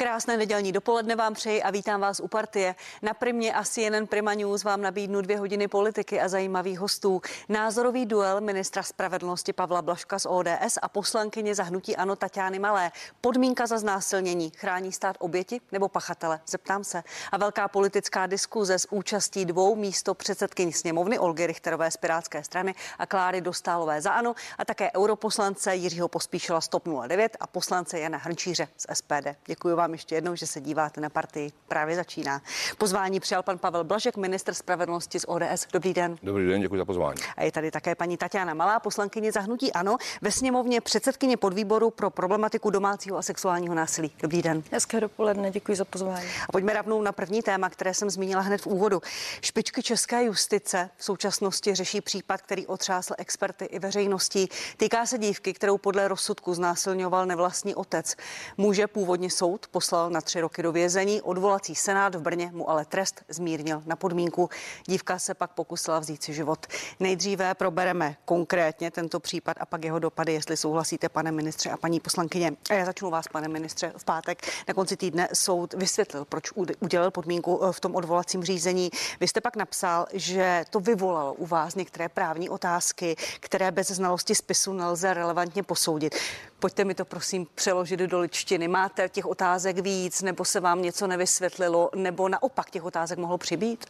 Krásné nedělní dopoledne vám přeji a vítám vás u partie. Na primě asi jen Prima News vám nabídnu dvě hodiny politiky a zajímavých hostů. Názorový duel ministra spravedlnosti Pavla Blaška z ODS a poslankyně zahnutí Ano Tatiany Malé. Podmínka za znásilnění chrání stát oběti nebo pachatele? Zeptám se. A velká politická diskuze s účastí dvou místo předsedkyní sněmovny Olgy Richterové z Pirátské strany a Kláry Dostálové za Ano a také europoslance Jiřího Pospíšila z TOP 09 a poslance Jana Hrnčíře z SPD. Děkuji vám ještě jednou, že se díváte na partii. Právě začíná. Pozvání přijal pan Pavel Blažek, minister spravedlnosti z ODS. Dobrý den. Dobrý den, děkuji za pozvání. A je tady také paní Tatiana Malá, poslankyně zahnutí Ano, ve sněmovně předsedkyně podvýboru pro problematiku domácího a sexuálního násilí. Dobrý den. Hezké dopoledne, děkuji za pozvání. A pojďme rovnou na první téma, které jsem zmínila hned v úvodu. Špičky české justice v současnosti řeší případ, který otřásl experty i veřejností. Týká se dívky, kterou podle rozsudku znásilňoval nevlastní otec. Může původně soud poslal na tři roky do vězení. Odvolací senát v Brně mu ale trest zmírnil na podmínku. Dívka se pak pokusila vzít si život. Nejdříve probereme konkrétně tento případ a pak jeho dopady, jestli souhlasíte, pane ministře a paní poslankyně. A já začnu vás, pane ministře, v pátek. Na konci týdne soud vysvětlil, proč udělal podmínku eh, v tom odvolacím řízení. Vy jste pak napsal, že to vyvolalo u vás některé právní otázky, které bez znalosti spisu nelze relevantně posoudit. Pojďte mi to prosím přeložit do ličtiny. Máte těch otázek víc, nebo se vám něco nevysvětlilo, nebo naopak těch otázek mohlo přibýt?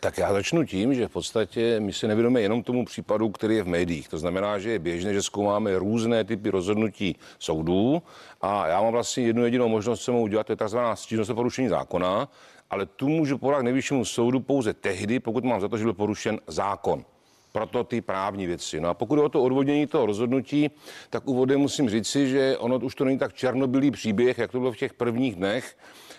Tak já začnu tím, že v podstatě my se nevěnujeme jenom tomu případu, který je v médiích. To znamená, že je běžné, že zkoumáme různé typy rozhodnutí soudů a já mám vlastně jednu jedinou možnost, co mohu udělat, to je tzv. stížnost porušení zákona, ale tu můžu podat nejvyššímu soudu pouze tehdy, pokud mám za to, že byl porušen zákon proto ty právní věci. No a pokud je o to odvodnění toho rozhodnutí, tak úvodem musím říci, že ono už to není tak černobylý příběh, jak to bylo v těch prvních dnech,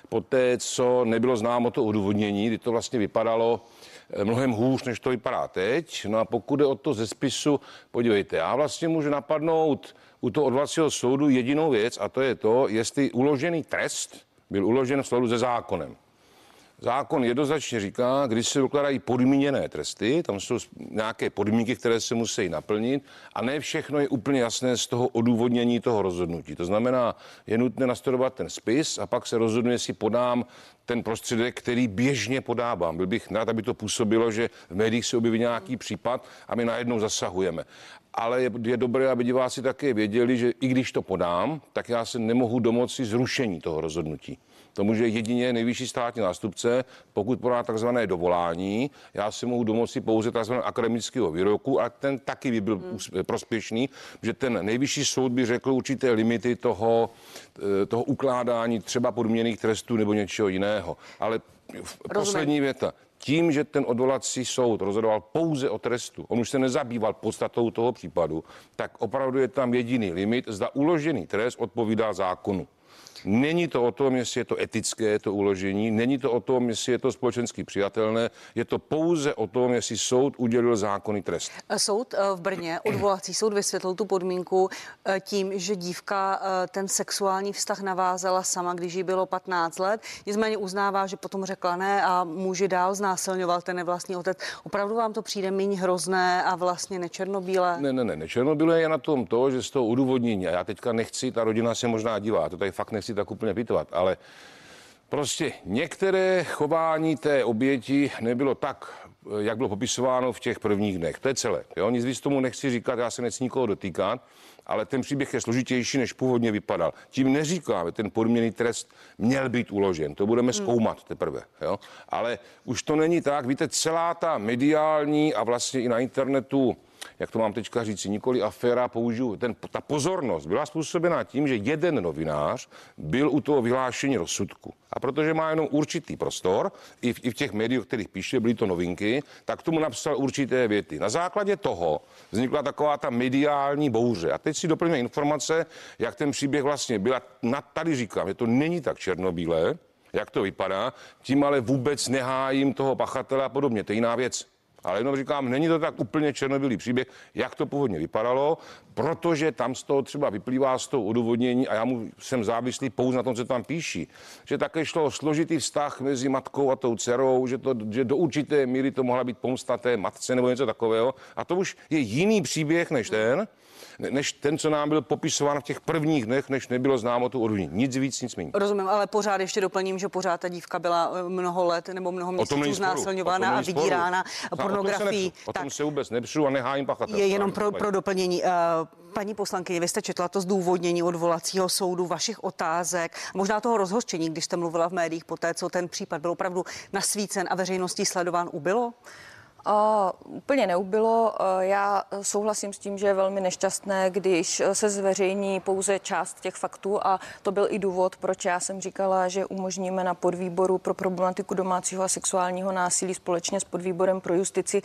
poté, co nebylo známo to odvodnění, kdy to vlastně vypadalo eh, mnohem hůř, než to vypadá teď. No a pokud je o to ze spisu, podívejte, já vlastně můžu napadnout u toho odvolacího soudu jedinou věc a to je to, jestli uložený trest byl uložen v souladu se zákonem. Zákon jednoznačně říká, když se dokládají podmíněné tresty, tam jsou nějaké podmínky, které se musí naplnit a ne všechno je úplně jasné z toho odůvodnění toho rozhodnutí. To znamená, je nutné nastudovat ten spis a pak se rozhoduje, jestli podám ten prostředek, který běžně podávám. Byl bych rád, aby to působilo, že v médiích se objeví nějaký případ a my najednou zasahujeme. Ale je, je dobré, aby diváci také věděli, že i když to podám, tak já se nemohu domoci zrušení toho rozhodnutí. To může jedině nejvyšší státní nástupce, pokud podá takzvané dovolání. Já si mohu domoci pouze takzvaného akademického výroku a ten taky by byl hmm. prospěšný, že ten nejvyšší soud by řekl určité limity toho, eh, toho ukládání třeba podměných trestů nebo něčeho jiného. Ale poslední věta tím, že ten odvolací soud rozhodoval pouze o trestu, on už se nezabýval podstatou toho případu, tak opravdu je tam jediný limit, zda uložený trest odpovídá zákonu. Není to o tom, jestli je to etické, to uložení, není to o tom, jestli je to společensky přijatelné, je to pouze o tom, jestli soud udělil zákonný trest. Soud eh, v Brně, odvolací soud vysvětlil tu podmínku eh, tím, že dívka eh, ten sexuální vztah navázala sama, když jí bylo 15 let. Nicméně uznává, že potom řekla ne a muži dál znásilňoval ten nevlastní otec. Opravdu vám to přijde méně hrozné a vlastně nečernobílé? Ne, ne, ne, nečernobílé je na tom to, že z toho udůvodnění, a já teďka nechci, ta rodina se možná dívá, to tady fakt nechci nechci tak úplně pitvat, ale prostě některé chování té oběti nebylo tak, jak bylo popisováno v těch prvních dnech. To je celé. Jo? Nic víc tomu nechci říkat, já se nechci nikoho dotýkat, ale ten příběh je složitější, než původně vypadal. Tím neříkáme, ten podměný trest měl být uložen. To budeme hmm. zkoumat teprve. Jo? Ale už to není tak. Víte, celá ta mediální a vlastně i na internetu jak to mám teďka říct, nikoli aféra, použiju, ten, ta pozornost byla způsobena tím, že jeden novinář byl u toho vyhlášení rozsudku. A protože má jenom určitý prostor, i v, i v těch médiích, kterých píše, byly to novinky, tak tomu napsal určité věty. Na základě toho vznikla taková ta mediální bouře. A teď si doplňme informace, jak ten příběh vlastně byl. A tady říkám, že to není tak černobílé, jak to vypadá, tím ale vůbec nehájím toho pachatele a podobně. To je jiná věc. Ale jenom říkám, není to tak úplně černobylý příběh, jak to původně vypadalo, protože tam z toho třeba vyplývá z toho odůvodnění a já mu jsem závislý pouze na tom, co tam píší, že také šlo o složitý vztah mezi matkou a tou dcerou, že, to, že do určité míry to mohla být pomsta té matce nebo něco takového. A to už je jiný příběh než ten, než ten, co nám byl popisován v těch prvních dnech, než nebylo známo tu odůvodnění. Nic víc, nic méně. Rozumím, ale pořád ještě doplním, že pořád ta dívka byla eh, mnoho let nebo mnoho měsíců znásilňována a vydírána pornografií. O tom se vůbec nepřu a nehájím pachatel. Je jenom pro, pro doplnění. Eh, paní poslankyně, vy jste četla to zdůvodnění odvolacího soudu, vašich otázek, možná toho rozhořčení, když jste mluvila v médiích po té, co ten případ byl opravdu nasvícen a veřejností sledován, ubylo? A úplně neubylo. Já souhlasím s tím, že je velmi nešťastné, když se zveřejní pouze část těch faktů a to byl i důvod, proč já jsem říkala, že umožníme na podvýboru pro problematiku domácího a sexuálního násilí společně s podvýborem pro justici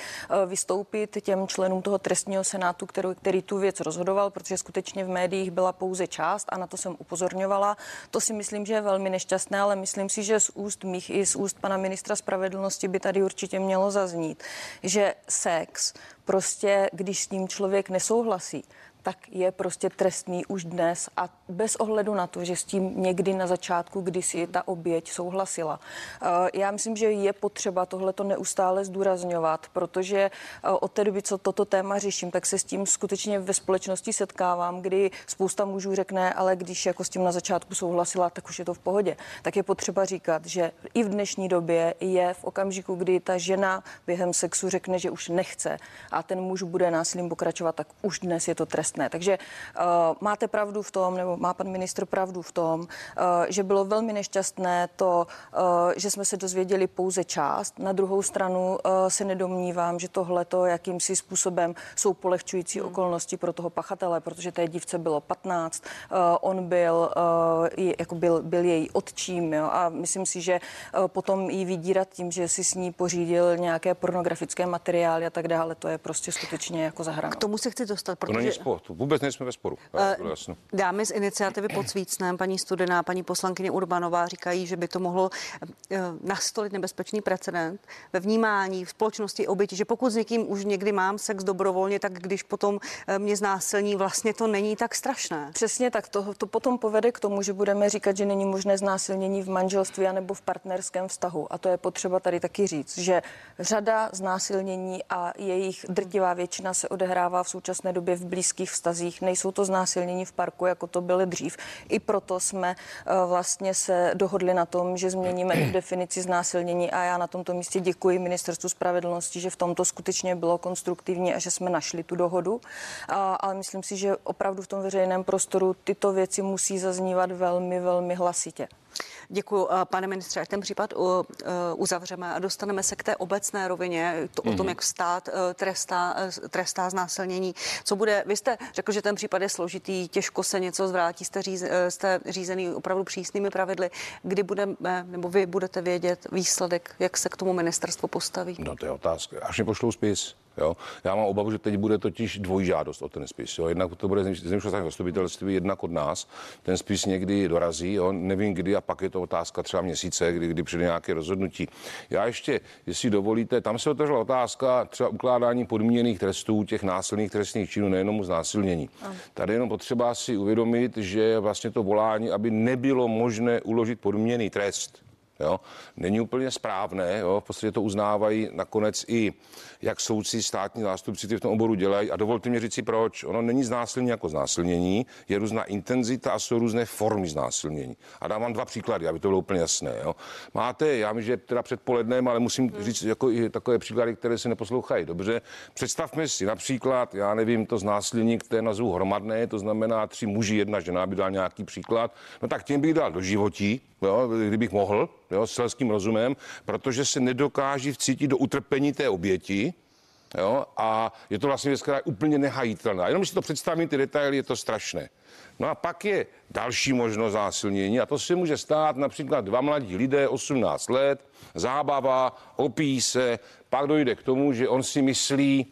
vystoupit těm členům toho trestního senátu, který, který tu věc rozhodoval, protože skutečně v médiích byla pouze část a na to jsem upozorňovala. To si myslím, že je velmi nešťastné, ale myslím si, že z úst mých i z úst pana ministra spravedlnosti by tady určitě mělo zaznít že sex prostě, když s ním člověk nesouhlasí, tak je prostě trestný už dnes a bez ohledu na to, že s tím někdy na začátku, kdy si ta oběť souhlasila. Eh, já myslím, že je potřeba tohleto neustále zdůrazňovat, protože eh, od té doby, co toto téma řeším, tak se s tím skutečně ve společnosti setkávám, kdy spousta mužů řekne, ale když jako s tím na začátku souhlasila, tak už je to v pohodě. Tak je potřeba říkat, že i v dnešní době je v okamžiku, kdy ta žena během sexu řekne, že už nechce a ten muž bude násilím pokračovat, tak už dnes je to trestné trestné. Takže uh, máte pravdu v tom, nebo má pan ministr pravdu v tom, uh, že bylo velmi nešťastné to, uh, že jsme se dozvěděli pouze část. Na druhou stranu uh, se nedomnívám, že tohle to jakýmsi způsobem jsou polehčující hmm. okolnosti pro toho pachatele, protože té dívce bylo 15, uh, on byl, uh, jako byl, byl její otčím jo, a myslím si, že uh, potom jí vydírat tím, že si s ní pořídil nějaké pornografické materiály a tak dále, to je prostě skutečně jako zahranou. K tomu se chci dostat, protože... To není sport to vůbec nejsme ve sporu. Uh, dámy z iniciativy pod Svícnem, paní Studená, paní poslankyně Urbanová říkají, že by to mohlo uh, nastolit nebezpečný precedent ve vnímání v společnosti oběti, že pokud s někým už někdy mám sex dobrovolně, tak když potom uh, mě znásilní, vlastně to není tak strašné. Přesně tak, to, to potom povede k tomu, že budeme říkat, že není možné znásilnění v manželství nebo v partnerském vztahu. A to je potřeba tady taky říct, že řada znásilnění a jejich drtivá většina se odehrává v současné době v blízkých vztazích, nejsou to znásilnění v parku, jako to byly dřív. I proto jsme eh, vlastně se dohodli na tom, že změníme definici znásilnění a já na tomto místě děkuji ministerstvu spravedlnosti, že v tomto skutečně bylo konstruktivní a že jsme našli tu dohodu. Ale myslím si, že opravdu v tom veřejném prostoru tyto věci musí zaznívat velmi, velmi hlasitě. Děkuji, eh, pane ministře. Ten případ eh, uzavřeme a dostaneme se k té obecné rovině, to, mm-hmm. o tom, mhm. jak stát eh, trestá, trestá znásilnění. Co bude, vy jste řekl, že ten případ je složitý, těžko se něco zvrátí, jste, říz, jste řízený opravdu přísnými pravidly. Kdy budeme, nebo vy budete vědět výsledek, jak se k tomu ministerstvo postaví? No to je otázka. Až mi pošlou spis. Jo? Já mám obavu, že teď bude totiž dvojžádost o ten spis. Jo? Jednak to bude z nejvyššího zastupitelství, jednak od nás. Ten spis někdy dorazí, jo? nevím kdy, a pak je to otázka třeba měsíce, kdy, kdy přijde nějaké rozhodnutí. Já ještě, jestli dovolíte, tam se otevřela otázka třeba ukládání podmíněných trestů, těch násilných trestných činů, nejenom znásilnění. Tady jenom potřeba si uvědomit, že vlastně to volání, aby nebylo možné uložit podmíněný trest Jo? Není úplně správné, jo? v podstatě to uznávají nakonec i jak soudci, státní zástupci, ty v tom oboru dělají. A dovolte mi říct si proč. Ono není znásilnění jako znásilnění, je různá intenzita a jsou různé formy znásilnění. A dám vám dva příklady, aby to bylo úplně jasné. Jo? Máte, já vím, že teda předpolednem, ale musím říct jako i takové příklady, které se neposlouchají dobře. Představme si například, já nevím, to znásilnění, které nazvu hromadné, to znamená tři muži, jedna žena, aby dal nějaký příklad. No tak tím bych dal do životí, jo, kdybych mohl, jo, s selským rozumem, protože se nedokáží vcítit do utrpení té oběti, Jo? A je to vlastně věc, která je úplně nehajitelná. Jenom si to představím, ty detaily, je to strašné. No a pak je další možnost zásilnění a to se může stát například dva mladí lidé, 18 let, zábava, opíjí se, pak dojde k tomu, že on si myslí,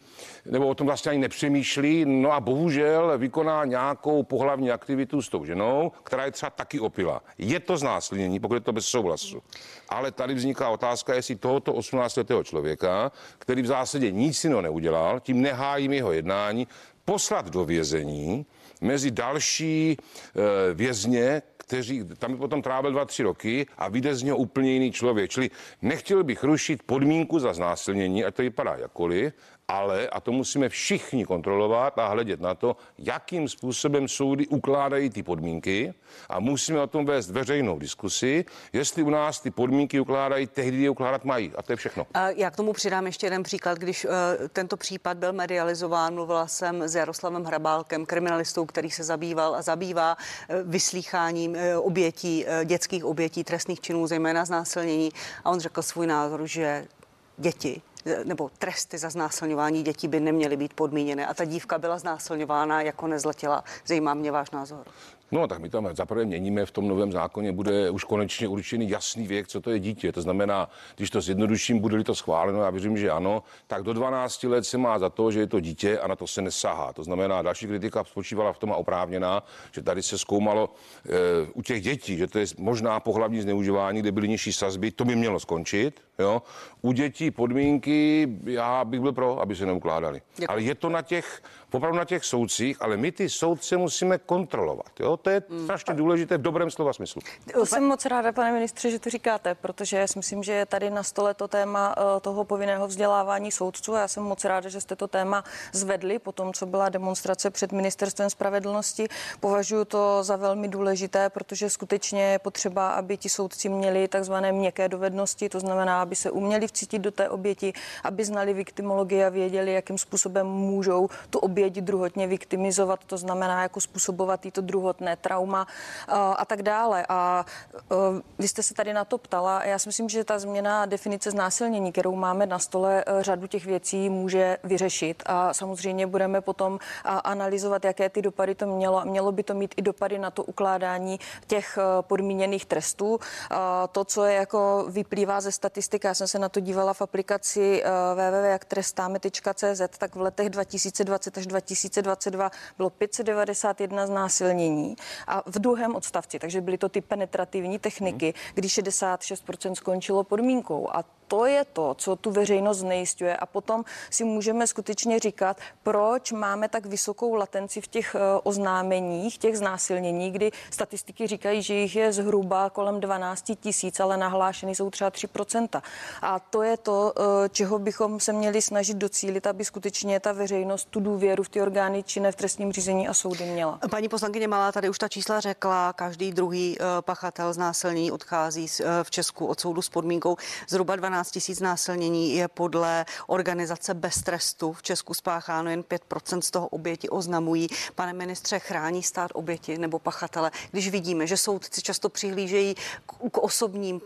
nebo o tom vlastně ani nepřemýšlí, no a bohužel vykoná nějakou pohlavní aktivitu s tou ženou, která je třeba taky opila. Je to znásilnění, pokud je to bez souhlasu. Ale tady vzniká otázka, jestli tohoto 18-letého člověka, který v zásadě nic jiného neudělal, tím nehájím jeho jednání, poslat do vězení mezi další e, vězně, kteří tam by potom trávil dva, tři roky a vyjde z něho úplně jiný člověk. Čili nechtěl bych rušit podmínku za znásilnění, a to vypadá jakoliv, ale, a to musíme všichni kontrolovat a hledět na to, jakým způsobem soudy ukládají ty podmínky a musíme o tom vést veřejnou diskusi, jestli u nás ty podmínky ukládají tehdy, je ukládat mají. A to je všechno. A já k tomu přidám ještě jeden příklad. Když uh, tento případ byl medializován, mluvila jsem s Jaroslavem Hrabálkem, kriminalistou, který se zabýval a zabývá uh, vyslýcháním uh, obětí, uh, dětských obětí trestných činů, zejména znásilnění. A on řekl svůj názor, že děti nebo tresty za znásilňování dětí by neměly být podmíněné. A ta dívka byla znásilňována jako nezletila. Zajímá mě váš názor. No tak my tam zaprvé měníme, v tom novém zákoně bude už konečně určený jasný věk, co to je dítě. To znamená, když to zjednoduším, bude-li to schváleno, já věřím, že ano, tak do 12 let se má za to, že je to dítě a na to se nesahá. To znamená, další kritika spočívala v tom a oprávněná, že tady se zkoumalo e, u těch dětí, že to je možná pohlavní zneužívání, kde byly nižší sazby, to by mělo skončit. Jo? U dětí podmínky, já bych byl pro, aby se neukládali. Děkuji. Ale je to na těch opravdu na těch soudcích, ale my ty soudce musíme kontrolovat. Jo? To je hmm. strašně důležité v dobrém slova smyslu. Jsem moc ráda, pane ministře, že to říkáte, protože já si myslím, že je tady na stole to téma eh, toho povinného vzdělávání soudců a já jsem moc ráda, že jste to téma zvedli po tom, co byla demonstrace před ministerstvem spravedlnosti. Považuji to za velmi důležité, protože skutečně je potřeba, aby ti soudci měli takzvané měkké dovednosti, to znamená, aby se uměli vcítit do té oběti, aby znali viktimologii a věděli, jakým způsobem můžou tu oběť druhotně viktimizovat, to znamená jako způsobovat jí to druhotné trauma eh, a tak dále. A eh, vy jste se tady na to ptala. Já si myslím, že ta změna definice znásilnění, kterou máme na stole, eh, řadu těch věcí může vyřešit. A samozřejmě budeme potom analyzovat, jaké ty dopady to mělo. Mělo by to mít i dopady na to ukládání těch podmíněných trestů. To, co je jako vyplývá ze statistik, já jsem se na to dívala v aplikaci www.jaktrestáme.cz, tak v letech 2020 až 2022 bylo 591 znásilnění a v druhém odstavci, takže byly to ty penetrativní techniky, kdy 66% skončilo podmínkou. A to je to, co tu veřejnost znejistuje a potom si můžeme skutečně říkat, proč máme tak vysokou latenci v těch eh, oznámeních, těch znásilnění, kdy statistiky říkají, že jich je zhruba kolem 12 tisíc, ale nahlášeny jsou třeba 3%. A to je to, eh, čeho bychom se měli snažit docílit, aby skutečně ta veřejnost tu důvěru v ty orgány činné v trestním řízení a soudy měla. Paní poslankyně Malá tady už ta čísla řekla, každý druhý eh, pachatel znásilnění odchází v Česku od soudu s podmínkou zhruba 12 12 tisíc násilnění je podle organizace Bez trestu v Česku spácháno, jen 5% z toho oběti oznamují. Pane ministře, chrání stát oběti nebo pachatele, když vidíme, že soudci často přihlížejí k, osobním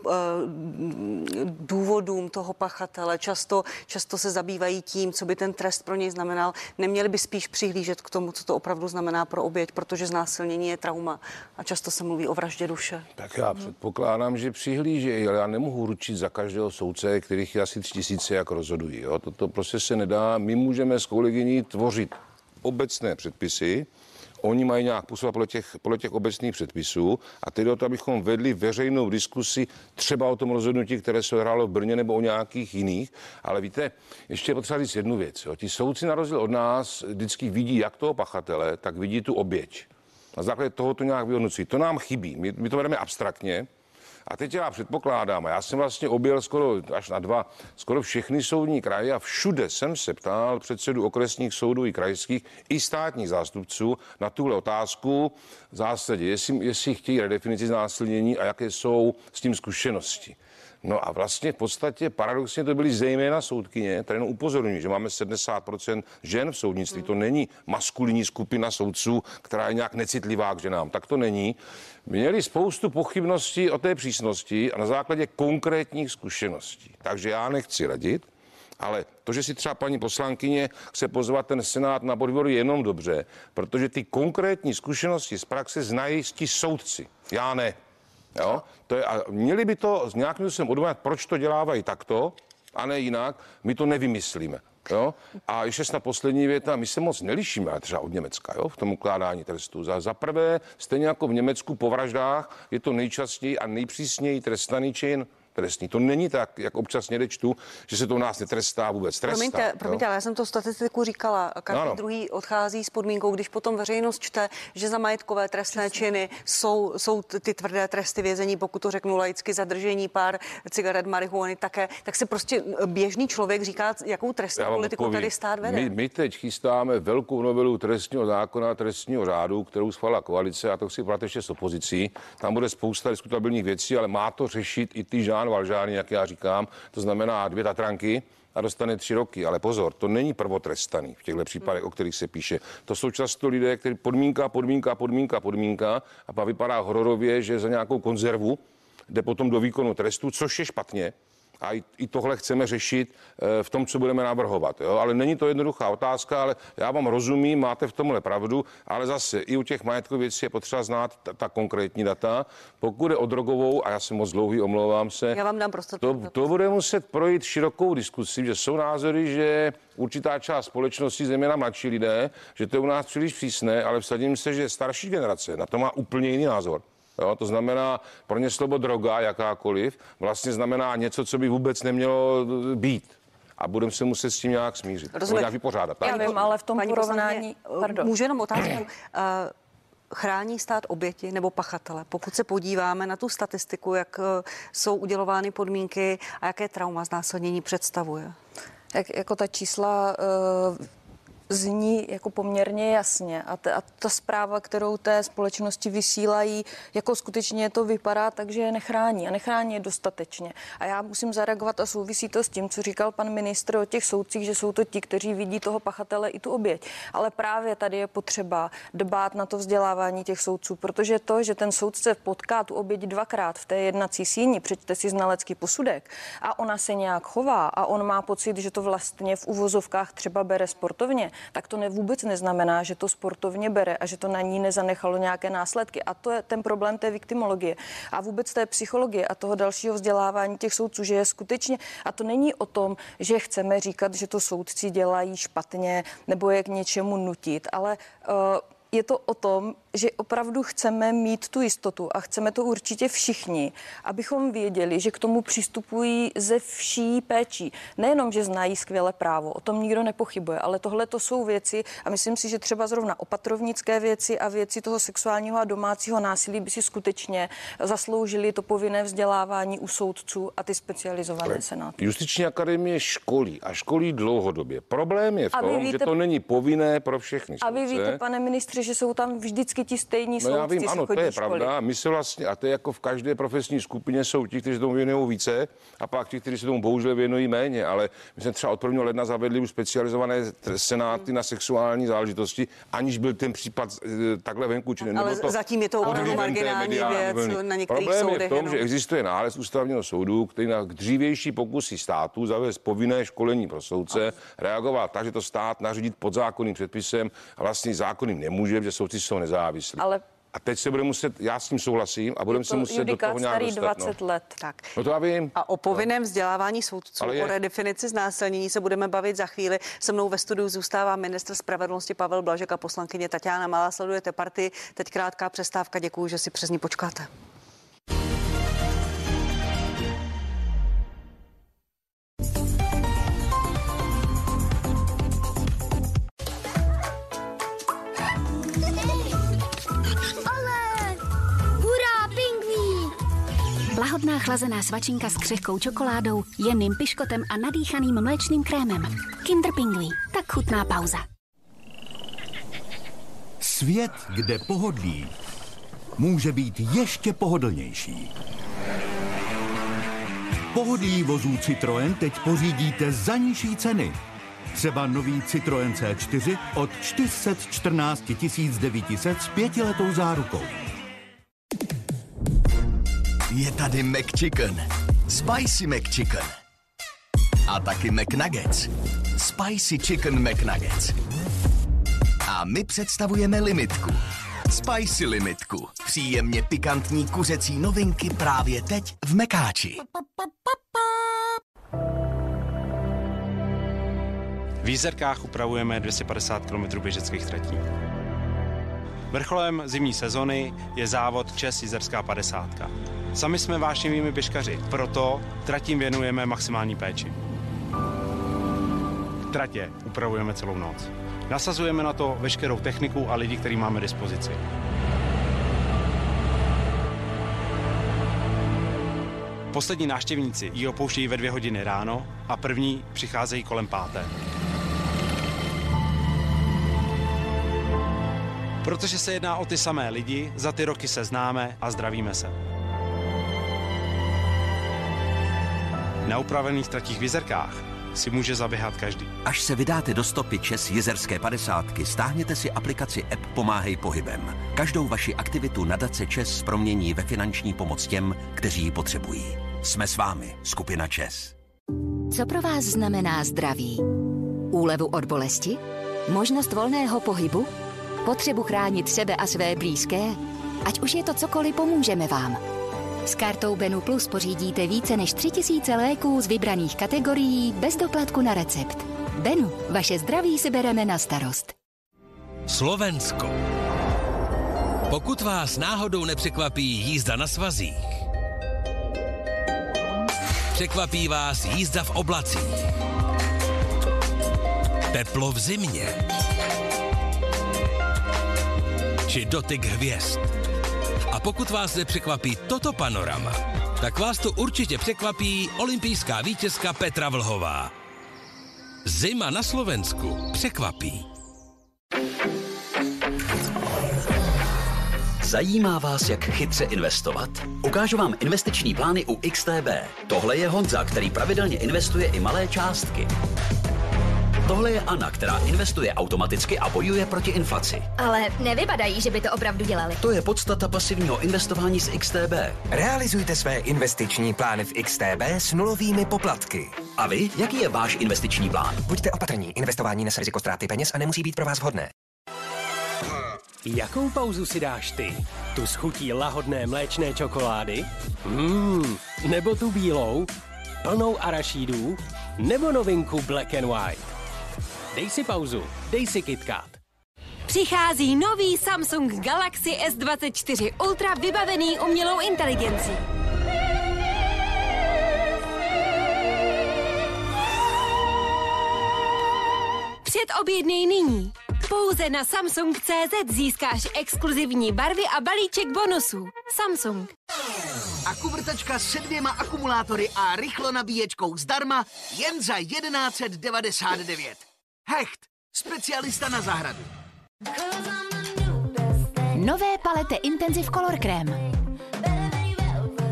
důvodům toho pachatele, často, často se zabývají tím, co by ten trest pro něj znamenal. Neměli by spíš přihlížet k tomu, co to opravdu znamená pro oběť, protože znásilnění je trauma a často se mluví o vraždě duše. Tak já předpokládám, že přihlížejí, ale já nemohu ručit za každého soudce, kterých je asi tři tisíce, jak rozhodují. Jo? Toto prostě se nedá. My můžeme s kolegyní tvořit obecné předpisy, Oni mají nějak působit podle těch, podle těch obecných předpisů a tedy o to, abychom vedli veřejnou diskusi třeba o tom rozhodnutí, které se hrálo v Brně nebo o nějakých jiných. Ale víte, ještě je potřeba říct jednu věc. Jo. Ti soudci na rozdíl od nás vždycky vidí jak toho pachatele, tak vidí tu oběť. Na základě toho to nějak vyhodnocují. To nám chybí. My, my to vedeme abstraktně, a teď já předpokládám, já jsem vlastně objel skoro až na dva, skoro všechny soudní kraje a všude jsem se ptal předsedu okresních soudů i krajských i státních zástupců na tuhle otázku v zásadě, jestli, jestli chtějí redefinici znásilnění a jaké jsou s tím zkušenosti. No a vlastně v podstatě paradoxně to byly zejména soudkyně, které jenom upozorňují, že máme 70% žen v soudnictví. To není maskulinní skupina soudců, která je nějak necitlivá k ženám. Tak to není. Měli spoustu pochybností o té přísnosti a na základě konkrétních zkušeností. Takže já nechci radit, ale to, že si třeba paní poslankyně chce pozvat ten senát na podvýbor, je jenom dobře, protože ty konkrétní zkušenosti z praxe znají ti soudci. Já ne. Jo? To je, a měli by to s nějakým způsobem odvolat, proč to dělávají takto a ne jinak. My to nevymyslíme. Jo? A ještě na poslední věta, my se moc nelišíme třeba od Německa jo? v tom ukládání trestů. Za, za prvé, stejně jako v Německu po vraždách, je to nejčastěji a nejpřísněji trestaný čin. Trestný. To není tak, jak občas někde čtu, že se to u nás netrestá vůbec. Trestá, promiňte, promiňte, ale já jsem to statistiku říkala. Každý Ano. druhý odchází s podmínkou, když potom veřejnost čte, že za majetkové trestné činy jsou, jsou ty tvrdé tresty vězení, pokud to řeknu laicky, zadržení pár cigaret, marihuany také, tak se prostě běžný člověk říká, jakou trestní politiku odpovím. tady stát vede. My, my teď chystáme velkou novelu trestního zákona, trestního řádu, kterou schválila koalice a to chci brát ještě s opozicí. Tam bude spousta diskutabilních věcí, ale má to řešit i ty Žán Valžány, jak já říkám. To znamená dvě Tatranky, a dostane tři roky. Ale pozor, to není prvotrestaný v těchto případech, o kterých se píše. To jsou často lidé, kteří podmínka, podmínka, podmínka, podmínka a pak vypadá hororově, že za nějakou konzervu jde potom do výkonu trestu, což je špatně. A i, i tohle chceme řešit eh, v tom, co budeme navrhovat. Jo? Ale není to jednoduchá otázka, ale já vám rozumím, máte v tomhle pravdu, ale zase i u těch majetkových věcí je potřeba znát ta, ta konkrétní data. Pokud je o drogovou, a já jsem moc dlouhý, omlouvám se, Já vám dám prostor. to, to bude muset projít širokou diskusí, že jsou názory, že určitá část společnosti, zejména mladší lidé, že to je u nás příliš přísné, ale vsadím se, že starší generace na to má úplně jiný názor. Jo, to znamená, pro ně slovo droga, jakákoliv, vlastně znamená něco, co by vůbec nemělo být. A budeme se muset s tím nějak smířit. Rozumím. Nebo nějak vypořádat. Já Tak? vím, ale v tom Paní porovnání... poslankyně, Pardon. Můžu jenom otázku. Eh, Chrání stát oběti nebo pachatele? Pokud se podíváme na tu statistiku, jak eh, jsou udělovány podmínky a jaké trauma znásilnění představuje. Jak, jako ta čísla uh, zní jako poměrně jasně a, ta, a ta zpráva, kterou té společnosti vysílají, jako skutečně to vypadá tak, že je nechrání a nechrání je dostatečně. A já musím zareagovat a souvisí to s tím, co říkal pan ministr o těch soudcích, že jsou to ti, kteří vidí toho pachatele i tu oběť. Ale právě tady je potřeba dbát na to vzdělávání těch soudců, protože to, že ten soudce potká tu oběť dvakrát v té jednací síni, přečte si znalecký posudek a ona se nějak chová a on má pocit, že to vlastně v uvozovkách třeba bere sportovně, tak to ne, vůbec neznamená, že to sportovně bere a že to na ní nezanechalo nějaké následky. A to je ten problém té viktimologie a vůbec té psychologie a toho dalšího vzdělávání těch soudců, že je skutečně, a to není o tom, že chceme říkat, že to soudci dělají špatně nebo je k něčemu nutit, ale uh, je to o tom, že opravdu chceme mít tu jistotu a chceme to určitě všichni, abychom věděli, že k tomu přistupují ze vší péčí. Nejenom, že znají skvěle právo, o tom nikdo nepochybuje, ale tohle to jsou věci a myslím si, že třeba zrovna opatrovnické věci a věci toho sexuálního a domácího násilí by si skutečně zasloužili to povinné vzdělávání u soudců a ty specializované senáty. Justiční akademie školí a školí dlouhodobě. Problém je v tom, víte- že to není povinné pro všechny. A vy víte, pane ministře, že jsou tam vždycky ti stejní No soudci, já vím, ano, to je školy. pravda. My se vlastně, a to je jako v každé profesní skupině, jsou ti, kteří se tomu věnují více, a pak ti, kteří se tomu bohužel věnují méně. Ale my jsme třeba od 1. ledna zavedli už specializované senáty na sexuální záležitosti, aniž byl ten případ eh, takhle venku. Či ne, Ale nebylo zatím je to opravdu marginální mediální věc vlny. na některých Problém je v soudech tom, jenom. že existuje nález ústavního soudu, který na dřívější pokusy státu zavést povinné školení pro soudce reagoval tak, že to stát nařídit pod zákonným předpisem a vlastně zákonným nemůže, protože soudci jsou nezávislí. Ale A teď se bude muset, já s tím souhlasím a budeme se muset do toho nějak starý dostat. 20 no. let. Tak. no to já vím. A o povinném vzdělávání soudců, Ale je- o redefinici znásilnění se budeme bavit za chvíli. Se mnou ve studiu zůstává ministr spravedlnosti Pavel Blažek a poslankyně Tatiana Malá. Sledujete partii. Teď krátká přestávka. Děkuji, že si přes ní počkáte. Lahodná chlazená svačinka s křehkou čokoládou, jemným piškotem a nadýchaným mléčným krémem. Kinder Pingví. Tak chutná pauza. Svět, kde pohodlí může být ještě pohodlnější. Pohodlí vozů Citroën teď pořídíte za nižší ceny. Třeba nový Citroën C4 od 414 900 s pětiletou zárukou. Je tady McChicken. Spicy McChicken. A taky McNuggets. Spicy Chicken McNuggets. A my představujeme limitku. Spicy limitku. Příjemně pikantní kuřecí novinky právě teď v Mekáči. V Jízerkách upravujeme 250 km běžeckých tratí. Vrcholem zimní sezony je závod Čes Jízerská 50. Sami jsme vášnivými běžkaři, proto tratím věnujeme maximální péči. Tratě upravujeme celou noc. Nasazujeme na to veškerou techniku a lidi, který máme dispozici. Poslední návštěvníci ji opouštějí ve dvě hodiny ráno a první přicházejí kolem páté. Protože se jedná o ty samé lidi, za ty roky se známe a zdravíme se. Na upravených tratích v Jizerkách si může zaběhat každý. Až se vydáte do stopy Čes Jezerské padesátky, stáhněte si aplikaci app Pomáhej pohybem. Každou vaši aktivitu nadace Čes promění ve finanční pomoc těm, kteří ji potřebují. Jsme s vámi, skupina Čes. Co pro vás znamená zdraví? Úlevu od bolesti? Možnost volného pohybu? Potřebu chránit sebe a své blízké? Ať už je to cokoliv, pomůžeme vám. S kartou Benu Plus pořídíte více než 3000 léků z vybraných kategorií bez doplatku na recept. Benu, vaše zdraví si bereme na starost. Slovensko. Pokud vás náhodou nepřekvapí jízda na svazích, překvapí vás jízda v oblacích, teplo v zimě, či dotyk hvězd. A pokud vás nepřekvapí toto panorama, tak vás to určitě překvapí olympijská vítězka Petra Vlhová. Zima na Slovensku překvapí. Zajímá vás, jak chytře investovat? Ukážu vám investiční plány u XTB. Tohle je Honza, který pravidelně investuje i malé částky. Tohle je Anna, která investuje automaticky a bojuje proti inflaci. Ale nevypadají, že by to opravdu dělali. To je podstata pasivního investování z XTB. Realizujte své investiční plány v XTB s nulovými poplatky. A vy, jaký je váš investiční plán? Buďte opatrní, investování nese riziko ztráty peněz a nemusí být pro vás vhodné. Jakou pauzu si dáš ty? Tu s chutí lahodné mléčné čokolády? Mmm, nebo tu bílou? Plnou arašídů? Nebo novinku Black and White? Dej si pauzu, dej si KitKat. Přichází nový Samsung Galaxy S24 Ultra vybavený umělou inteligencí. Předobjednej nyní. Pouze na Samsung.cz získáš exkluzivní barvy a balíček bonusů. Samsung. Akuvrtačka se dvěma akumulátory a rychlo nabíječkou zdarma jen za 1199. Hecht, specialista na zahradu. Nové palete Intensive Color Cream.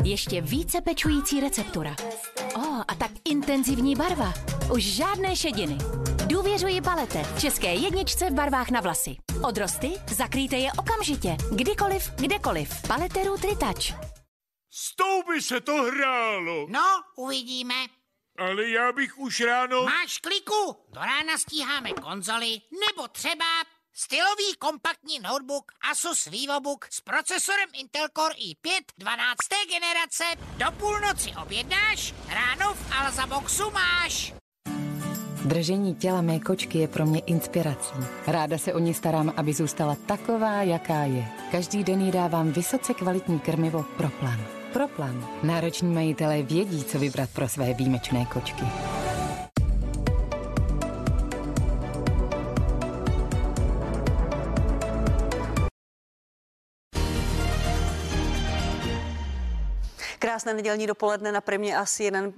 Ještě více pečující receptura. O, oh, a tak intenzivní barva. Už žádné šediny. Důvěřuji palete. České jedničce v barvách na vlasy. Odrosty? Zakrýjte je okamžitě. Kdykoliv, kdekoliv. Paleteru Tritouch. S tou by se to hrálo. No, uvidíme. Ale já bych už ráno... Máš kliku? Do rána stíháme konzoly, nebo třeba stylový kompaktní notebook Asus VivoBook s procesorem Intel Core i5 12. generace. Do půlnoci objednáš, ráno v Alza Boxu máš. Držení těla mé kočky je pro mě inspirací. Ráda se o ní starám, aby zůstala taková, jaká je. Každý den jí dávám vysoce kvalitní krmivo pro plan. Pro plan. Nároční majitelé vědí, co vybrat pro své výjimečné kočky. Krásné nedělní dopoledne na Primě asi jeden uh,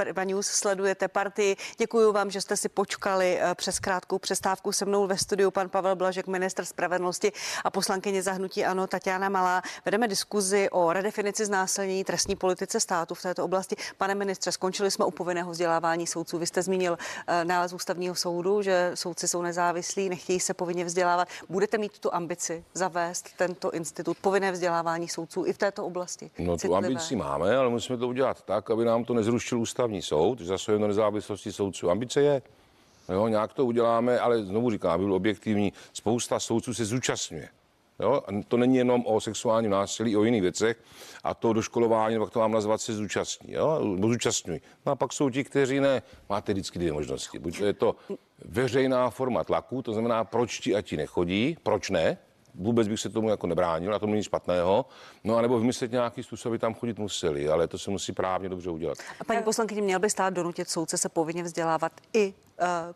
Prima News sledujete partii. Děkuji vám, že jste si počkali uh, přes krátkou přestávku se mnou ve studiu pan Pavel Blažek, minister spravedlnosti a poslankyně zahnutí Ano Tatiana Malá. Vedeme diskuzi o redefinici znásilnění trestní politice státu v této oblasti. Pane ministře, skončili jsme u povinného vzdělávání soudců. Vy jste zmínil uh, nález ústavního soudu, že soudci jsou nezávislí, nechtějí se povinně vzdělávat. Budete mít tu ambici zavést tento institut povinné vzdělávání soudců i v této oblasti? No, tu ambici máme, ale musíme to udělat tak, aby nám to nezrušil ústavní soud, že zasahuje do nezávislosti soudců. Ambice je, jo, nějak to uděláme, ale znovu říkám, aby byl objektivní, spousta soudců se zúčastňuje. Jo? A to není jenom o sexuálním násilí, o jiných věcech. A to doškolování, pak to mám nazvat, se zúčastní. Jo? Zúčastňují. No a pak jsou ti, kteří ne. Máte vždycky dvě možnosti. Buď je to veřejná forma tlaku, to znamená, proč ti a ti nechodí, proč ne, vůbec bych se tomu jako nebránil, a to není špatného. No a nebo vymyslet nějaký způsob, aby tam chodit museli, ale to se musí právně dobře udělat. A paní poslankyně, měl by stát donutit soudce se povinně vzdělávat i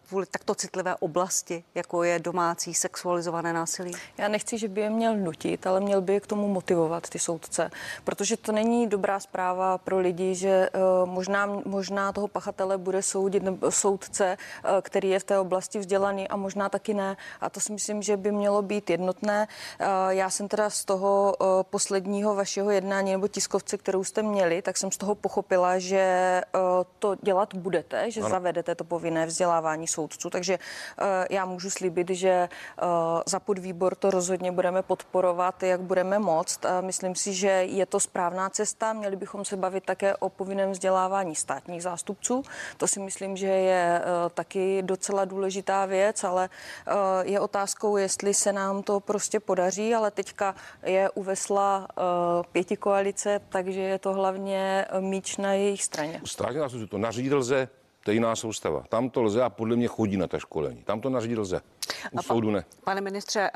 kvůli takto citlivé oblasti, jako je domácí sexualizované násilí? Já nechci, že by je měl nutit, ale měl by je k tomu motivovat ty soudce, protože to není dobrá zpráva pro lidi, že uh, možná, možná toho pachatele bude soudit nebo soudce, uh, který je v té oblasti vzdělaný a možná taky ne. A to si myslím, že by mělo být jednotné. Já jsem teda z toho posledního vašeho jednání nebo tiskovce, kterou jste měli, tak jsem z toho pochopila, že to dělat budete, že ano. zavedete to povinné vzdělávání soudců. Takže uh, já můžu slíbit, že uh, za podvýbor to rozhodně budeme podporovat, jak budeme moct. A myslím si, že je to správná cesta. Měli bychom se bavit také o povinném vzdělávání státních zástupců. To si myslím, že je taky docela důležitá věc, ale je otázkou, jestli se nám to prostě podaří, ale teďka je uvesla pěti koalice, takže je to hlavně míč na jejich straně. U státních zástupců to nařídit lze, to je jiná soustava. Tam to lze a podle mě chodí na ta školení. Tam to nařídit lze. U A pa- soudu ne. Pane ministře,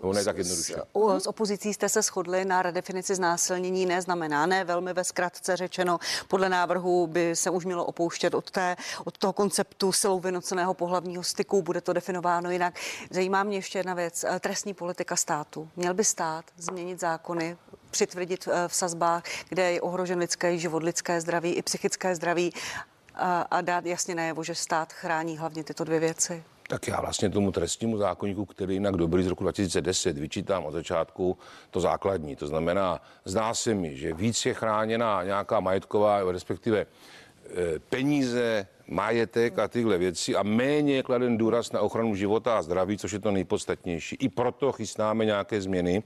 To ne s- tak jednoduše. s, u- s opozicí jste se shodli na redefinici znásilnění, neznamená, ne, velmi ve zkratce řečeno. Podle návrhu by se už mělo opouštět od, té, od toho konceptu silou vynoceného pohlavního styku, bude to definováno jinak. Zajímá mě ještě jedna věc, eh, trestní politika státu. Měl by stát změnit zákony, přitvrdit eh, v sazbách, kde je ohrožen lidské život, lidské zdraví i psychické zdraví a, a dát jasně najevo, že stát chrání hlavně tyto dvě věci. Tak já vlastně tomu trestnímu zákonníku, který jinak dobrý z roku 2010, vyčítám od začátku to základní. To znamená, zdá se mi, že víc je chráněna nějaká majetková, respektive peníze, majetek a tyhle věci a méně je kladen důraz na ochranu života a zdraví, což je to nejpodstatnější. I proto chystáme nějaké změny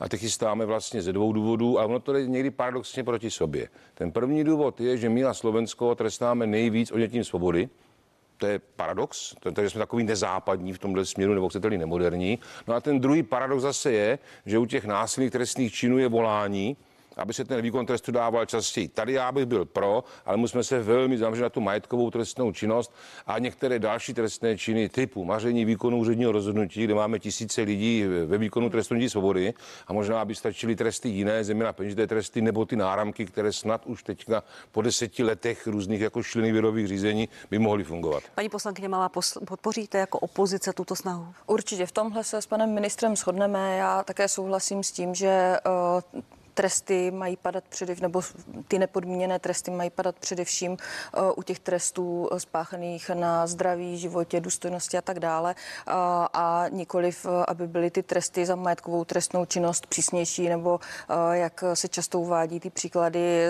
a ty chystáme vlastně ze dvou důvodů a ono to je někdy paradoxně proti sobě. Ten první důvod je, že my na Slovensko trestáme nejvíc odnětím svobody, to je paradox, to, to, že jsme takový nezápadní v tomhle směru, nebo chcete-li nemoderní. No a ten druhý paradox zase je, že u těch násilných trestných činů je volání, aby se ten výkon trestu dával častěji. Tady já bych byl pro, ale musíme se velmi zaměřit na tu majetkovou trestnou činnost a některé další trestné činy typu maření výkonu úředního rozhodnutí, kde máme tisíce lidí ve výkonu trestu svobody a možná by stačily tresty jiné, zejména peněžité tresty nebo ty náramky, které snad už teďka po deseti letech různých jako šlených věrových řízení by mohly fungovat. Paní poslankyně Malá, podpoříte jako opozice tuto snahu? Určitě v tomhle se s panem ministrem shodneme. Já také souhlasím s tím, že uh, tresty mají padat především, nebo ty nepodmíněné tresty mají padat především uh, u těch trestů uh, spáchaných na zdraví, životě, důstojnosti a tak dále. Uh, a nikoliv, aby byly ty tresty za majetkovou trestnou činnost přísnější, nebo jak se často uvádí ty příklady,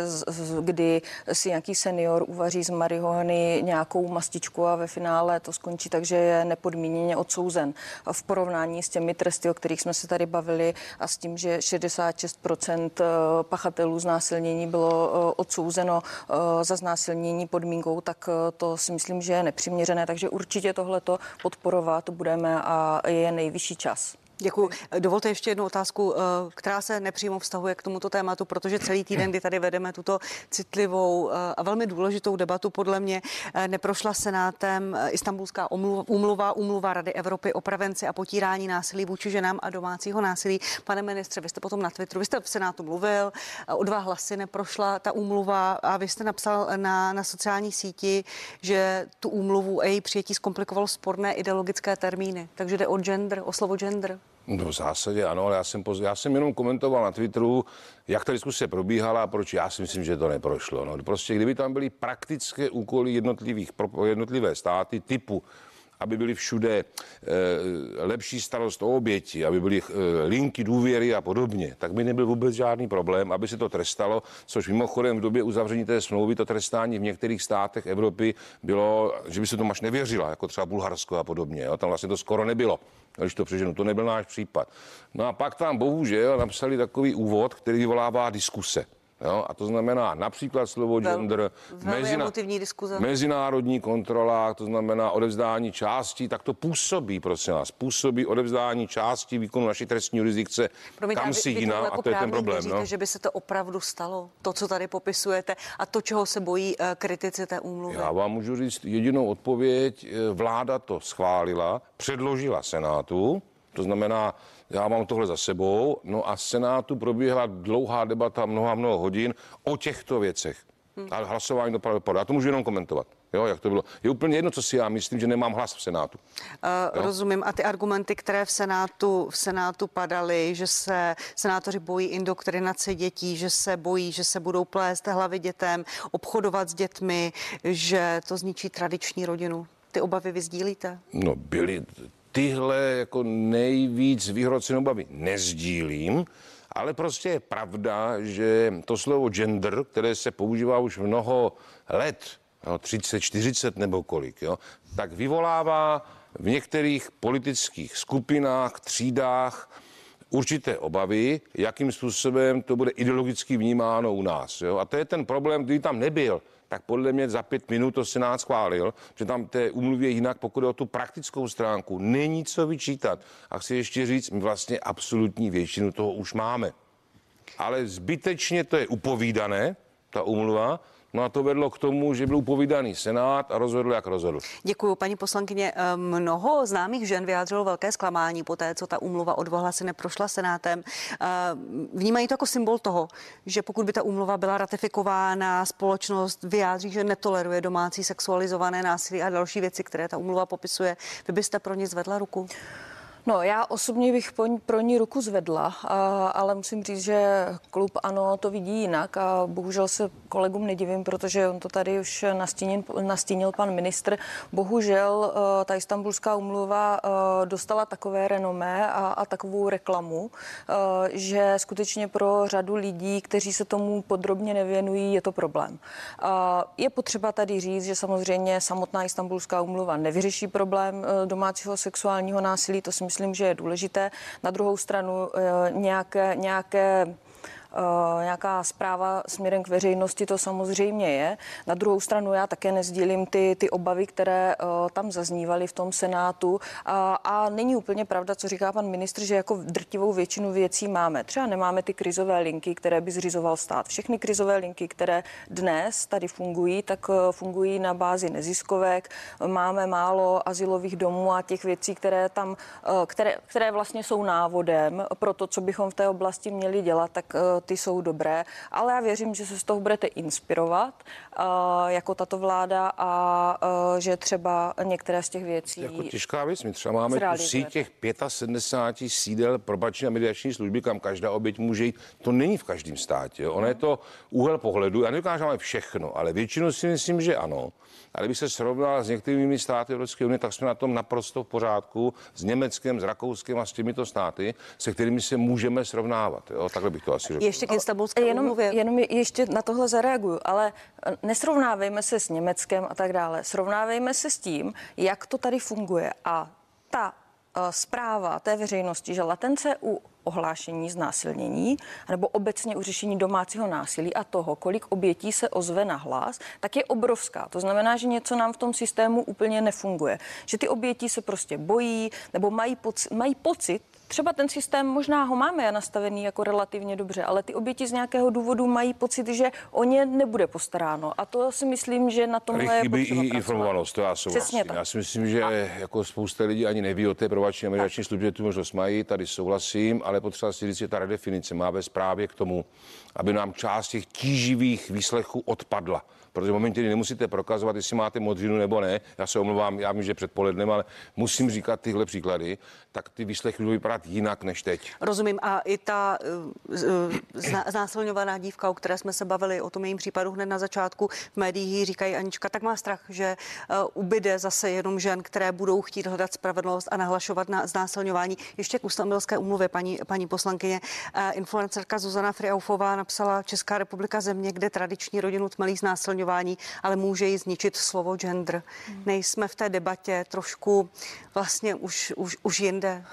kdy si nějaký senior uvaří z marihuany nějakou mastičku a ve finále to skončí tak, že je nepodmíněně odsouzen. V porovnání s těmi tresty, o kterých jsme se tady bavili a s tím, že 66% pachatelů znásilnění bylo eh, odsouzeno eh, za znásilnění podmínkou, tak to si myslím, že je nepřiměřené, takže určitě tohleto podporovat budeme a je nejvyšší čas. Děkuji. Dovolte ještě jednu otázku, eh, která se nepřímo vztahuje k tomuto tématu, protože celý týden, kdy tady vedeme tuto citlivou eh, a velmi důležitou debatu, podle mě eh, neprošla senátem Istanbulská úmluva, úmluva Rady Evropy o prevenci a potírání násilí vůči ženám a domácího násilí. Pane ministře, vy jste potom na Twitteru, vy jste v Senátu mluvil, o dva hlasy neprošla ta úmluva a vy jste napsal na, na sociální síti, že tu úmluvu a její přijetí zkomplikovalo sporné ideologické termíny. Takže jde o gender, o slovo gender. No v zásadě ano, ale já jsem, poz... já jsem jenom komentoval na Twitteru, jak ta diskuse probíhala a proč já si myslím, že to neprošlo. No, prostě kdyby tam byly praktické úkoly jednotlivých, pro jednotlivé státy typu aby byly všude e, lepší starost o oběti, aby byly e, linky důvěry a podobně, tak by nebyl vůbec žádný problém, aby se to trestalo, což mimochodem v době uzavření té smlouvy to trestání v některých státech Evropy bylo, že by se tomu až nevěřila, jako třeba Bulharsko a podobně. Jo? Tam vlastně to skoro nebylo. Když to přeženu, to nebyl náš případ. No a pak tam bohužel napsali takový úvod, který vyvolává diskuse. Jo? A to znamená například slovo Vel- gender, diskuze. mezinárodní kontrola, to znamená odevzdání částí, tak to působí, prosím vás, působí odevzdání části výkonu naší trestní jurisdikce Promiňte, kam si jiná tohle a jako to je ten problém. Věříte, No. že by se to opravdu stalo, to, co tady popisujete a to, čeho se bojí eh, kritici té úmluvy? Já vám můžu říct jedinou odpověď. Vláda to schválila, předložila Senátu, To znamená, já mám tohle za sebou, no a v Senátu probíhala dlouhá debata, mnoha, mnoho hodin o těchto věcech. Hmm. Ale hlasování dopadlo, dopadlo. Já to můžu jenom komentovat. Jo, jak to bylo. Je úplně jedno, co si já myslím, že nemám hlas v Senátu. Uh, rozumím. A ty argumenty, které v Senátu, v Senátu padaly, že se senátoři bojí indoktrinace dětí, že se bojí, že se budou plést hlavy dětem, obchodovat s dětmi, že to zničí tradiční rodinu. Ty obavy vy sdílíte? No, byly tyhle jako nejvíc vyhrocené obavy. Nezdílím, ale prostě je pravda, že to slovo gender, které se používá už mnoho let, no, 30, 40 nebo kolik, jo, tak vyvolává v některých politických skupinách, třídách určité obavy, jakým způsobem to bude ideologicky vnímáno u nás. Jo? A to je ten problém, který tam nebyl tak podle mě za pět minut to Senát schválil, že tam té umluvě jinak, pokud je o tu praktickou stránku, není co vyčítat. A chci ještě říct, my vlastně absolutní většinu toho už máme. Ale zbytečně to je upovídané, ta umluva, No a to vedlo k tomu, že byl upovídaný Senát a rozhodl, jak rozhodl. Děkuji, paní poslankyně. Eh, mnoho známých žen vyjádřilo velké zklamání po té, co ta úmluva o dvohlasy neprošla Senátem. Eh, vnímají to jako symbol toho, že pokud by ta úmluva byla ratifikována, společnost vyjádří, že netoleruje domácí sexualizované násilí a další věci, které ta úmluva popisuje. Vy byste pro ně zvedla ruku? No, já osobně bych pro ní ruku zvedla, a, ale musím říct, že klub ano to vidí jinak a bohužel se kolegům nedivím, protože on to tady už nastínil, nastínil pan ministr. Bohužel e, ta istambulská umluva e, dostala takové renomé a, a takovou reklamu, e, že skutečně pro řadu lidí, kteří se tomu podrobně nevěnují, je to problém. Je potřeba tady říct, že samozřejmě samotná istambulská umluva nevyřeší problém domácího sexuálního násilí, to si myslím, myslím, že je důležité. Na druhou stranu eh, nějaké, nějaké nějaká zpráva směrem k veřejnosti, to samozřejmě je. Na druhou stranu já také nezdílím ty, ty obavy, které uh, tam zaznívaly v tom Senátu a, a není úplně pravda, co říká pan ministr, že jako drtivou většinu věcí máme. Třeba nemáme ty krizové linky, které by zřizoval stát. Všechny krizové linky, které dnes tady fungují, tak uh, fungují na bázi neziskovek. Máme málo asilových domů a těch věcí, které tam, které, které vlastně jsou návodem pro to, co bychom v té oblasti měli dělat, tak ty jsou dobré, ale já věřím, že se z toho budete inspirovat uh, jako tato vláda a uh, že třeba některé z těch věcí. Jako těžká věc, my třeba máme tu síť těch 75 sídel probační a mediační služby, kam každá oběť může jít. To není v každém státě. Jo. Ono je to úhel pohledu. Já nedokážu všechno, ale většinu si myslím, že ano. Ale kdyby se srovnal s některými státy Evropské unie, tak jsme na tom naprosto v pořádku s Německem, s Rakouskem a s těmito státy, se kterými se můžeme srovnávat. Jo? Takhle bych to asi řekl. Ještě k Istanbulské jenom, jenom ještě na tohle zareaguju, ale eh, nesrovnávejme se s Německem a tak dále. Srovnávejme se s tím, jak to tady funguje. A ta uh, zpráva té veřejnosti, že latence u ohlášení znásilnění nebo obecně u řešení domácího násilí a toho, kolik obětí se ozve na hlas, tak je obrovská. To znamená, že něco nám v tom systému úplně nefunguje. Že ty oběti se prostě bojí nebo mají, poc- mají pocit, třeba ten systém možná ho máme nastavený jako relativně dobře, ale ty oběti z nějakého důvodu mají pocit, že o ně nebude postaráno. A to si myslím, že na tomhle je chybí i informovanost, to já souhlasím. Já si myslím, že a... jako spousta lidí ani neví o té provační a mediační službě, tu možnost mají, tady souhlasím, ale potřeba si říct, že ta redefinice má vést právě k tomu, aby nám část těch tíživých výslechů odpadla protože v momentě, kdy nemusíte prokazovat, jestli máte modřinu nebo ne, já se omlouvám, já vím, že předpolednem, ale musím říkat tyhle příklady, tak ty výslechy budou vypadat jinak než teď. Rozumím. A i ta uh, znásilňovaná dívka, o které jsme se bavili, o tom jejím případu hned na začátku, v médiích říkají Anička, tak má strach, že uh, ubyde zase jenom žen, které budou chtít hledat spravedlnost a nahlašovat na znásilňování. Ještě k ústavnilské umluvě, paní, paní poslankyně. Uh, influencerka Zuzana Friaufová napsala Česká republika země, kde tradiční rodinu tmelí znásilňování znásilňování, ale může ji zničit slovo gender. Hmm. Nejsme v té debatě trošku vlastně už, už, už jinde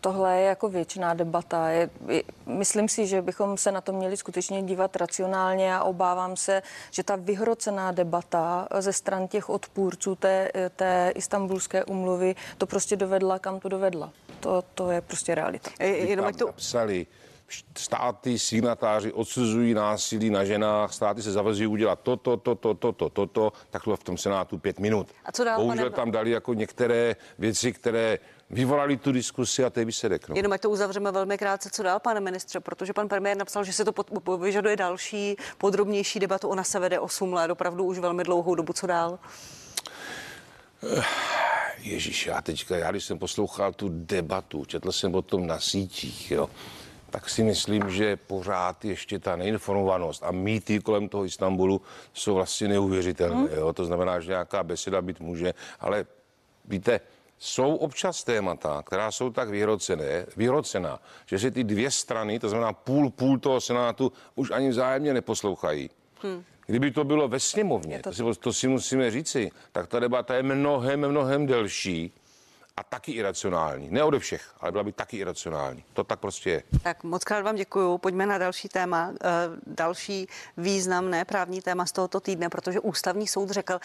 tohle je jako věčná debata. Je, je, myslím si, že bychom se na to měli skutečně dívat racionálně a obávám se, že ta vyhrocená debata ze stran těch odpůrců té, té istambulské umluvy to prostě dovedla, kam to dovedla. To, to je prostě realita. Jenom to... Napsali státy, signatáři odsuzují násilí na ženách, státy se zavazují udělat toto, toto, toto, toto, tak to v tom Senátu pět minut. A co dál, Bohužel pane- tam dali jako některé věci, které vyvolali tu diskusi a je výsledek. No. Jenom ať to uzavřeme velmi krátce, co dál, pane ministře, protože pan premiér napsal, že se to pod, vyžaduje další podrobnější debatu. Ona se vede 8 let, opravdu už velmi dlouhou dobu. Co dál? Ježíš, já teďka, já když jsem poslouchal tu debatu, četl jsem o tom na sítích, jo, tak si myslím, že pořád ještě ta neinformovanost a mýty kolem toho Istanbulu jsou vlastně neuvěřitelné. Hmm. Jo? To znamená, že nějaká beseda být může, ale víte, jsou občas témata, která jsou tak vyhrocené, vyhrocená, že se ty dvě strany, to znamená půl, půl toho senátu, už ani vzájemně neposlouchají. Hm. Kdyby to bylo ve sněmovně, to... To, si, to si musíme říci, tak ta debata je mnohem, mnohem delší a taky iracionální. Ne ode všech, ale byla by taky iracionální. To tak prostě je. Tak moc krát vám děkuju. Pojďme na další téma. Eh, Další významné právní téma z tohoto týdne, protože ústavní soud řekl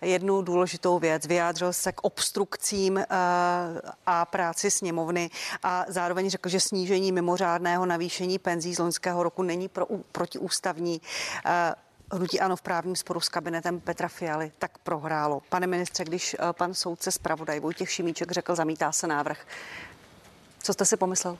jednu důležitou věc. Vyjádřil se k obstrukcím eh, a práci sněmovny a zároveň řekl, že snížení mimořádného navýšení penzí z loňského roku není pro, protiústavní. Hnutí ano v právním sporu s kabinetem Petra Fialy tak prohrálo. Pane ministře, když eh, pan soudce zpravodaj Vojtěch Šimíček řekl, zamítá se návrh, co jste si pomyslel?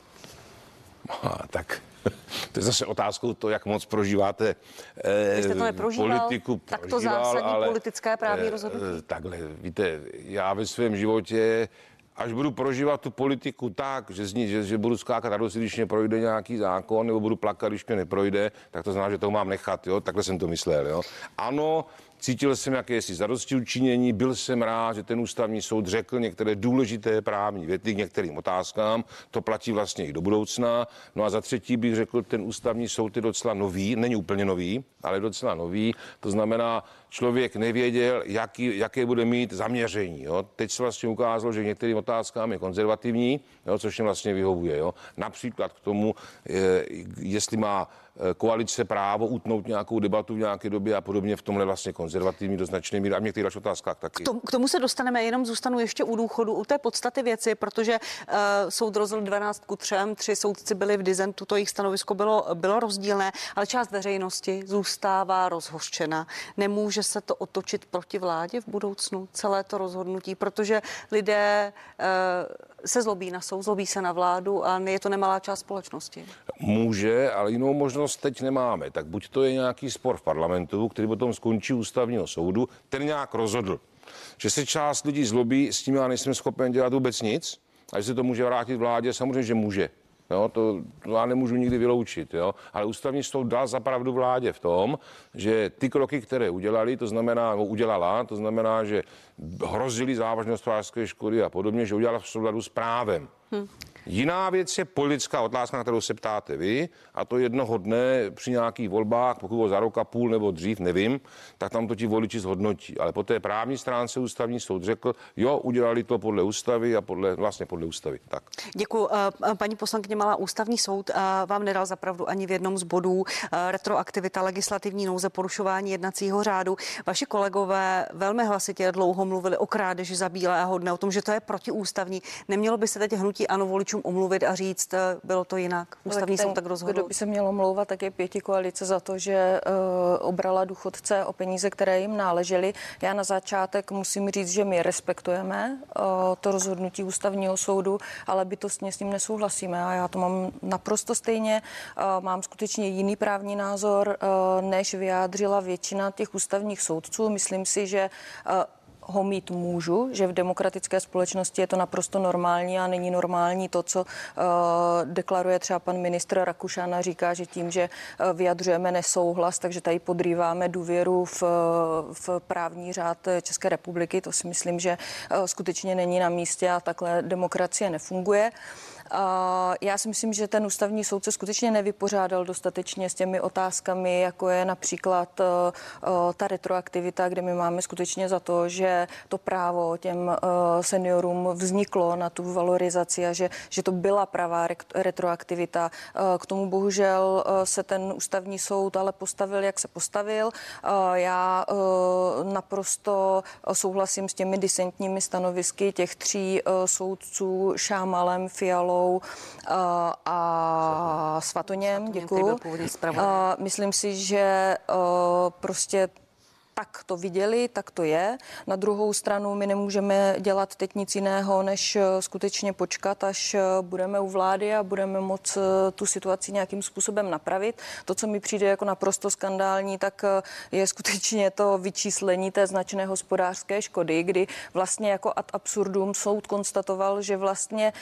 A, tak to je zase otázkou to, jak moc prožíváte eh, jste to neprožíval, politiku. tak to prožíval, zásadní ale, politické právní eh, rozhodnutí. eh, Takhle, víte, já ve svém životě až budu prožívat tu politiku tak, že, z ní, že, že budu skákat radost, když mě projde nějaký zákon, nebo budu plakat, když mě neprojde, tak to znamená, že to mám nechat, jo? takhle jsem to myslel. Jo? Ano, cítil jsem jakési zadosti učinění, byl jsem rád, že ten ústavní soud řekl některé důležité právní věty k některým otázkám, to platí vlastně i do budoucna. No a za třetí bych řekl, ten ústavní soud je docela nový, není úplně nový, ale docela nový, to znamená, člověk nevěděl, jaký, jaké bude mít zaměření. Jo? Teď se vlastně ukázalo, že některým otázkám je konzervativní, jo? což jim vlastně vyhovuje. Jo? Například k tomu, je, jestli má eh, koalice právo utnout nějakou debatu v nějaké době a podobně v tomhle vlastně konzervativní do značné míry a v některých dalších otázkách taky. K tomu, k tomu se dostaneme, jenom zůstanu ještě u důchodu, u té podstaty věci, protože uh, soud rozhodl 12 ku 3, tři soudci byli v dizentu, to jejich stanovisko bylo, bylo rozdílné, ale část veřejnosti zůstává rozhořčena. Nemůže se to otočit proti vládě v budoucnu, celé to rozhodnutí, protože lidé uh, se zlobí na soud, zlobí se na vládu a je to nemalá část společnosti. Může, ale jinou možnost teď nemáme. Tak buď to je nějaký spor v parlamentu, který potom skončí ústavního soudu, ten nějak rozhodl. Že se část lidí zlobí, s tím já nejsem schopen dělat vůbec nic. A že se to může vrátit vládě, samozřejmě, že může. Jo, to, to já nemůžu nikdy vyloučit, jo. ale ústavní soud dal zapravdu vládě v tom, že ty kroky, které udělali, to znamená, no, udělala, to znamená, že hrozili závažné hospodářské škody a podobně, že udělala v souladu s právem. Hm. Jiná věc je politická otázka, na kterou se ptáte vy, a to jednoho dne při nějakých volbách, pokud za rok a půl nebo dřív, nevím, tak tam to ti voliči zhodnotí. Ale po té právní stránce ústavní soud řekl, jo, udělali to podle ústavy a podle, vlastně podle ústavy. Tak. Děkuji. Eh, Paní poslankyně Malá, ústavní soud eh, vám nedal zapravdu ani v jednom z bodů. Eh, Retroaktivita, legislativní nouze, porušování jednacího řádu. Vaši kolegové velmi hlasitě dlouho mluvili o krádeži za bílého dne, o tom, že to je protiústavní. Nemělo by se teď hnutí ano voličům omluvit a říct, eh, bylo to jinak. Ústavní ten, soud tak rozhodl. Kdo by se měl omlouvat, tak je pěti koalice za to, že uh, obrala důchodce o peníze, které jim náležely. Já na začátek musím říct, že my respektujeme uh, to rozhodnutí ústavního soudu, ale bytostně s ním nesouhlasíme a já to mám naprosto stejně. Uh, mám skutečně jiný právní názor, uh, než vyjádřila většina těch ústavních soudců. Myslím si, že uh, ho mít můžu, že v demokratické společnosti je to naprosto normální a není normální to, co uh, deklaruje třeba pan ministr Rakušan a říká, že tím, že uh, vyjadřujeme nesouhlas, takže tady podrýváme důvěru v, v právní řád České republiky. To si myslím, že uh, skutečně není na místě a takhle demokracie nefunguje. Uh, já si myslím, že ten ústavní soud se skutečně nevypořádal dostatečně s těmi otázkami, jako je například uh, uh, ta retroaktivita, kde my máme skutečně za to, že to právo těm seniorům vzniklo na tu valorizaci a že, že to byla pravá retroaktivita. K tomu bohužel se ten ústavní soud ale postavil, jak se postavil. Já naprosto souhlasím s těmi disentními stanovisky těch tří soudců Šámalem, Fialou Fialou uh, a Svatoněm. zpravodajem. Uh, myslím si, že uh, prostě tak to viděli, tak to je. Na druhou stranu my nemůžeme dělat teď nic jiného, než eh, skutečně počkat, až eh, budeme u vlády a budeme moc eh, tu situaci nějakým způsobem napravit. To, co mi přijde jako naprosto skandální, tak je skutečně to vyčíslení té značné hospodářské škody, kdy vlastně jako ad absurdum soud konstatoval, že vlastně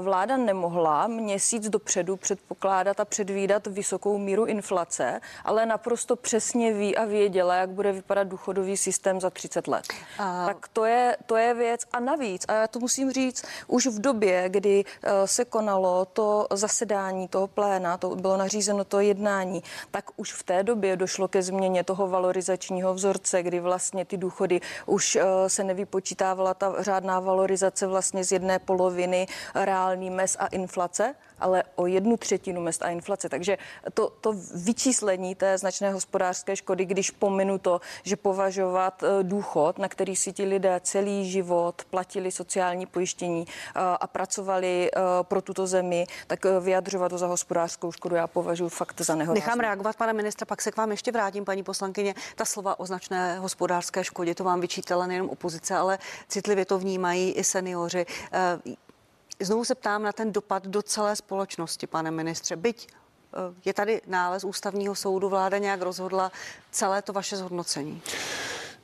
vláda nemohla měsíc dopředu předpokládat a předvídat vysokou míru inflace, ale naprosto přesně ví a věděla, jak bude vypadat důchodový systém za 30 let. A... Tak to je, to je věc. A navíc, a já to musím říct, už v době, kdy eh, se konalo to zasedání toho pléna, to bylo nařízeno to jednání, tak už v té době došlo ke změně toho valorizačního vzorce, kdy vlastně ty důchody už eh, se nevypočítávala ta řádná valorizace vlastně z jedné poloviny reálný mes a inflace, ale o jednu třetinu mest a inflace. Takže to, to vyčíslení té značné hospodářské škody, když pominu to, že považovat eh, důchod, na který si ti lidé celý život platili sociální pojištění eh, a pracovali eh, pro tuto zemi, tak vyjadřovat to za hospodářskou škodu já považuji fakt za nehorázné. Nechám reagovat, pane ministra, pak se k vám ještě vrátím, paní poslankyně. Ta slova o značné hospodářské škodě, to vám vyčítala nejenom opozice, ale citlivě to vnímají i seniori. Znovu se ptám na ten dopad do celé společnosti, pane ministře. Byť eh, je tady nález ústavního soudu, vláda nějak rozhodla celé to vaše zhodnocení.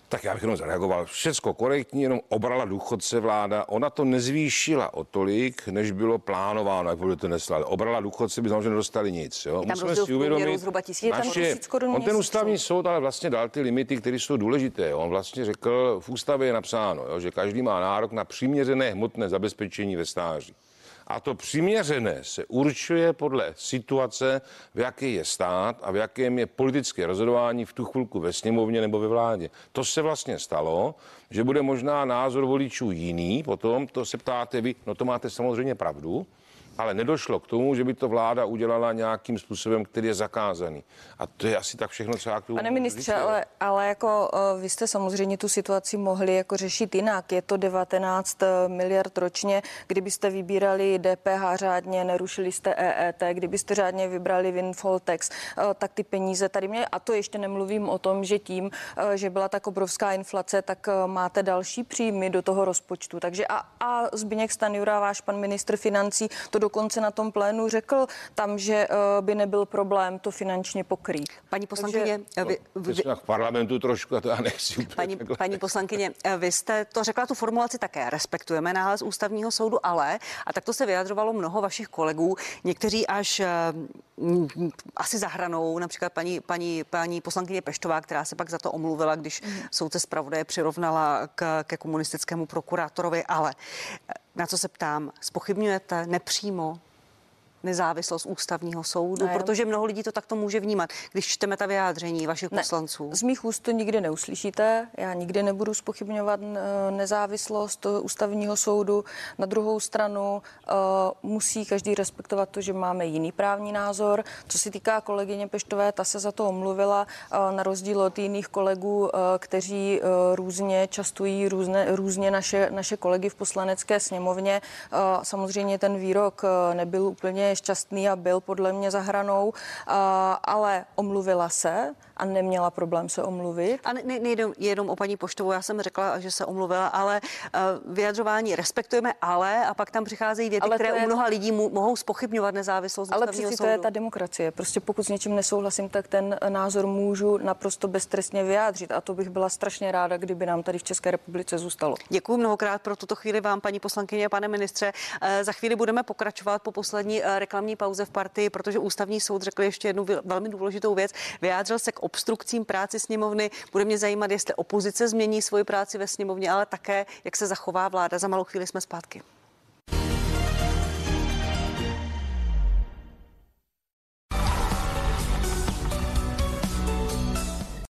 Tak já bych jenom zareagoval. Všecko korektní, jenom obrala důchodce vláda. Ona to nezvýšila o tolik, než bylo plánováno, jak budete neslali. Obrala důchodce by samozřejmě nedostali nic. Jo? Musíme si uvědomit, zhruba tisíc, naše, on ten ústavní soud ale vlastně dal ty limity, které jsou důležité. On vlastně řekl, v ústavě je napsáno, jo, že každý má nárok na přiměřené hmotné zabezpečení ve stáří. A to přiměřené se určuje podle situace, v jaké je stát a v jakém je politické rozhodování v tu chvilku ve sněmovně nebo ve vládě. To se vlastně stalo, že bude možná názor voličů jiný, potom to se ptáte vy, no to máte samozřejmě pravdu, ale nedošlo k tomu, že by to vláda udělala nějakým způsobem, který je zakázaný. A to je asi tak všechno, co já k tomu Pane ministře, ale, ale jako uh, vy jste samozřejmě tu situaci mohli jako řešit jinak. Je to 19 eh, miliard ročně, kdybyste vybírali DPH řádně, nerušili jste EET, kdybyste řádně vybrali windfall tax, uh, tak ty peníze tady mě, a to ještě nemluvím o tom, že tím, uh, že byla tak obrovská inflace, tak máte další příjmy do toho rozpočtu. Takže a, a Zbigněk Stanjura, váš pan ministr financí, to dokonce na tom plénu řekl tam, že eh, by nebyl problém to finančně pokrýt. Paní poslankyně, Takže, vy, vy, vy, v parlamentu trošku, a to já nechci úplně paní, paní poslankyně, eh, vy jste to řekla tu formulaci také, respektujeme nález ústavního soudu, ale, a tak to se vyjadřovalo mnoho vašich kolegů, někteří až eh, asi zahranou, například paní, paní, paní poslankyně Peštová, která se pak za to omluvila, když mm. soudce zpravodaje přirovnala k, ke komunistickému prokurátorovi, ale na co se ptám, spochybňujete nepřímo nezávislost ústavního soudu, ne. protože mnoho lidí to takto může vnímat, když čteme ta vyjádření vašich ne. poslanců. Z mých úst to nikdy neuslyšíte. Já nikdy nebudu spochybňovat nezávislost ústavního soudu. Na druhou stranu uh, musí každý respektovat to, že máme jiný právní názor. Co se týká kolegyně Peštové, ta se za to omluvila, uh, na rozdíl od jiných kolegů, uh, kteří různě častují různé, různě naše, naše kolegy v poslanecké sněmovně. Samozřejmě ten výrok nebyl úplně šťastný a byl podle mě za hranou, ale omluvila se a neměla problém se omluvit. A ne, nejde jenom o paní Poštovou, já jsem řekla, že se omluvila, ale uh, vyjadřování respektujeme, ale a pak tam přicházejí věty, ale které je... u mnoha lidí mu, mohou spochybňovat nezávislost Ale přeci to je ta demokracie. Prostě pokud s něčím nesouhlasím, tak ten názor můžu naprosto beztrestně vyjádřit a to bych byla strašně ráda, kdyby nám tady v České republice zůstalo. Děkuji mnohokrát pro tuto chvíli vám, paní poslankyně a pane ministře. Uh, za chvíli budeme pokračovat po poslední uh, reklamní pauze v partii, protože ústavní soud řekl ještě jednu velmi důležitou věc. Vyjádřil se k obstrukcím práci sněmovny. Bude mě zajímat, jestli opozice změní svoji práci ve sněmovně, ale také, jak se zachová vláda. Za malou chvíli jsme zpátky.